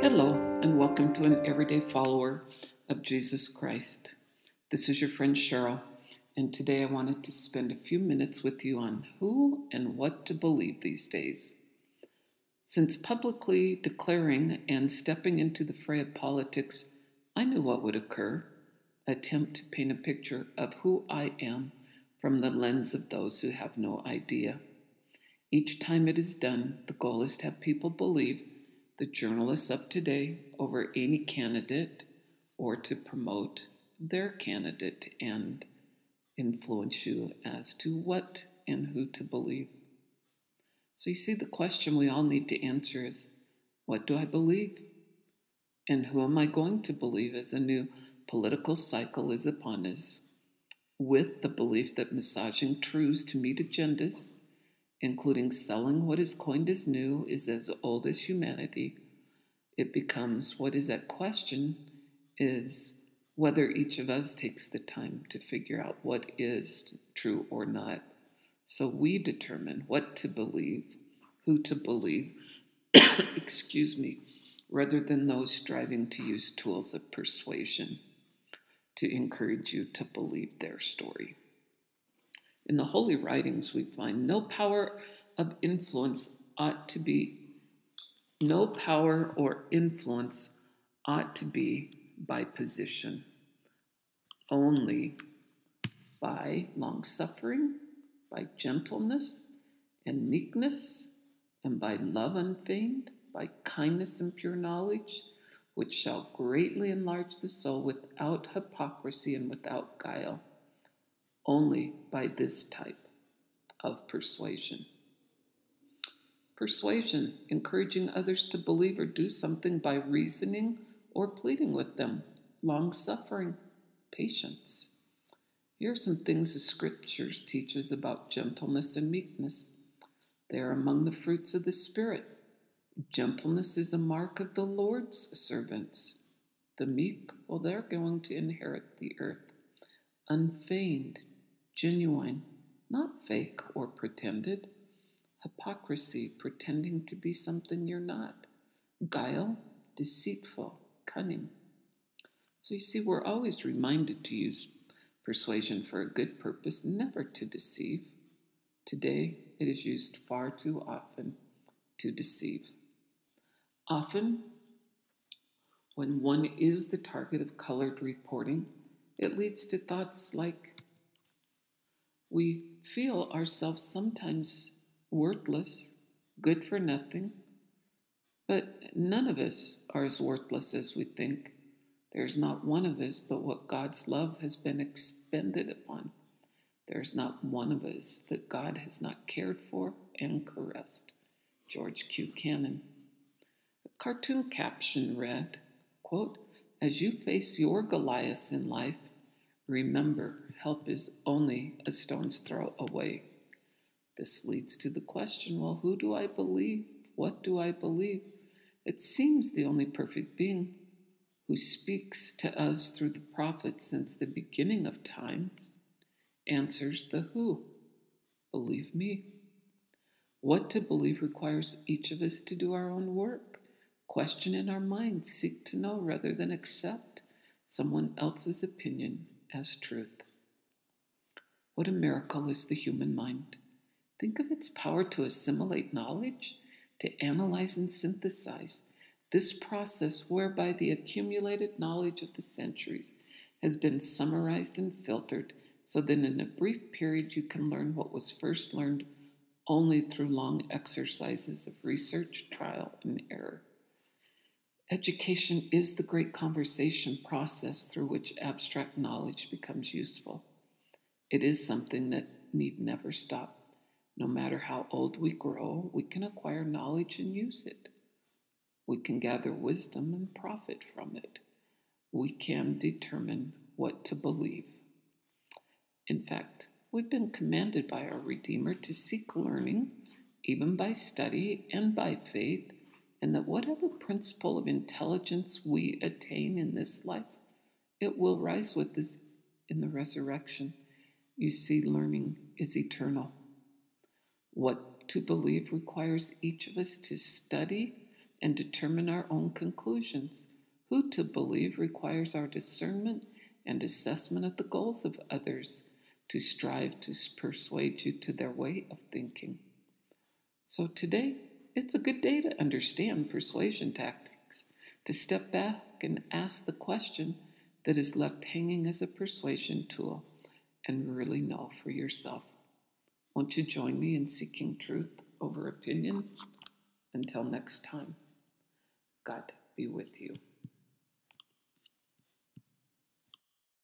Hello, and welcome to an everyday follower of Jesus Christ. This is your friend Cheryl, and today I wanted to spend a few minutes with you on who and what to believe these days. Since publicly declaring and stepping into the fray of politics, I knew what would occur attempt to paint a picture of who I am from the lens of those who have no idea. Each time it is done, the goal is to have people believe the journalists of today over any candidate or to promote their candidate and influence you as to what and who to believe. So you see, the question we all need to answer is what do I believe? And who am I going to believe as a new political cycle is upon us? With the belief that massaging truths to meet agendas including selling what is coined as new, is as old as humanity, it becomes what is at question is whether each of us takes the time to figure out what is true or not. So we determine what to believe, who to believe, excuse me, rather than those striving to use tools of persuasion to encourage you to believe their story. In the holy writings, we find no power of influence ought to be, no power or influence ought to be by position, only by long suffering, by gentleness and meekness, and by love unfeigned, by kindness and pure knowledge, which shall greatly enlarge the soul without hypocrisy and without guile only by this type of persuasion. Persuasion, encouraging others to believe or do something by reasoning or pleading with them. Long suffering, patience. Here are some things the scriptures teach us about gentleness and meekness. They are among the fruits of the Spirit. Gentleness is a mark of the Lord's servants. The meek, well, they're going to inherit the earth. Unfeigned, genuine, not fake or pretended. Hypocrisy, pretending to be something you're not. Guile, deceitful, cunning. So you see, we're always reminded to use persuasion for a good purpose, never to deceive. Today, it is used far too often to deceive. Often, when one is the target of colored reporting, it leads to thoughts like, we feel ourselves sometimes worthless, good for nothing, but none of us are as worthless as we think. There's not one of us but what God's love has been expended upon. There's not one of us that God has not cared for and caressed. George Q. Cannon. A cartoon caption read, quote, As you face your Goliaths in life, remember help is only a stone's throw away. This leads to the question well, who do I believe? What do I believe? It seems the only perfect being who speaks to us through the prophets since the beginning of time answers the who. Believe me. What to believe requires each of us to do our own work, question in our minds, seek to know rather than accept someone else's opinion as truth. What a miracle is the human mind. Think of its power to assimilate knowledge, to analyze and synthesize. This process, whereby the accumulated knowledge of the centuries has been summarized and filtered so that in a brief period you can learn what was first learned only through long exercises of research, trial, and error. Education is the great conversation process through which abstract knowledge becomes useful. It is something that need never stop. No matter how old we grow, we can acquire knowledge and use it. We can gather wisdom and profit from it. We can determine what to believe. In fact, we've been commanded by our Redeemer to seek learning, even by study and by faith, and that whatever principle of intelligence we attain in this life, it will rise with us in the resurrection. You see, learning is eternal. What to believe requires each of us to study, and determine our own conclusions. Who to believe requires our discernment and assessment of the goals of others to strive to persuade you to their way of thinking. So today, it's a good day to understand persuasion tactics, to step back and ask the question that is left hanging as a persuasion tool and really know for yourself. Won't you join me in seeking truth over opinion? Until next time, God be with you.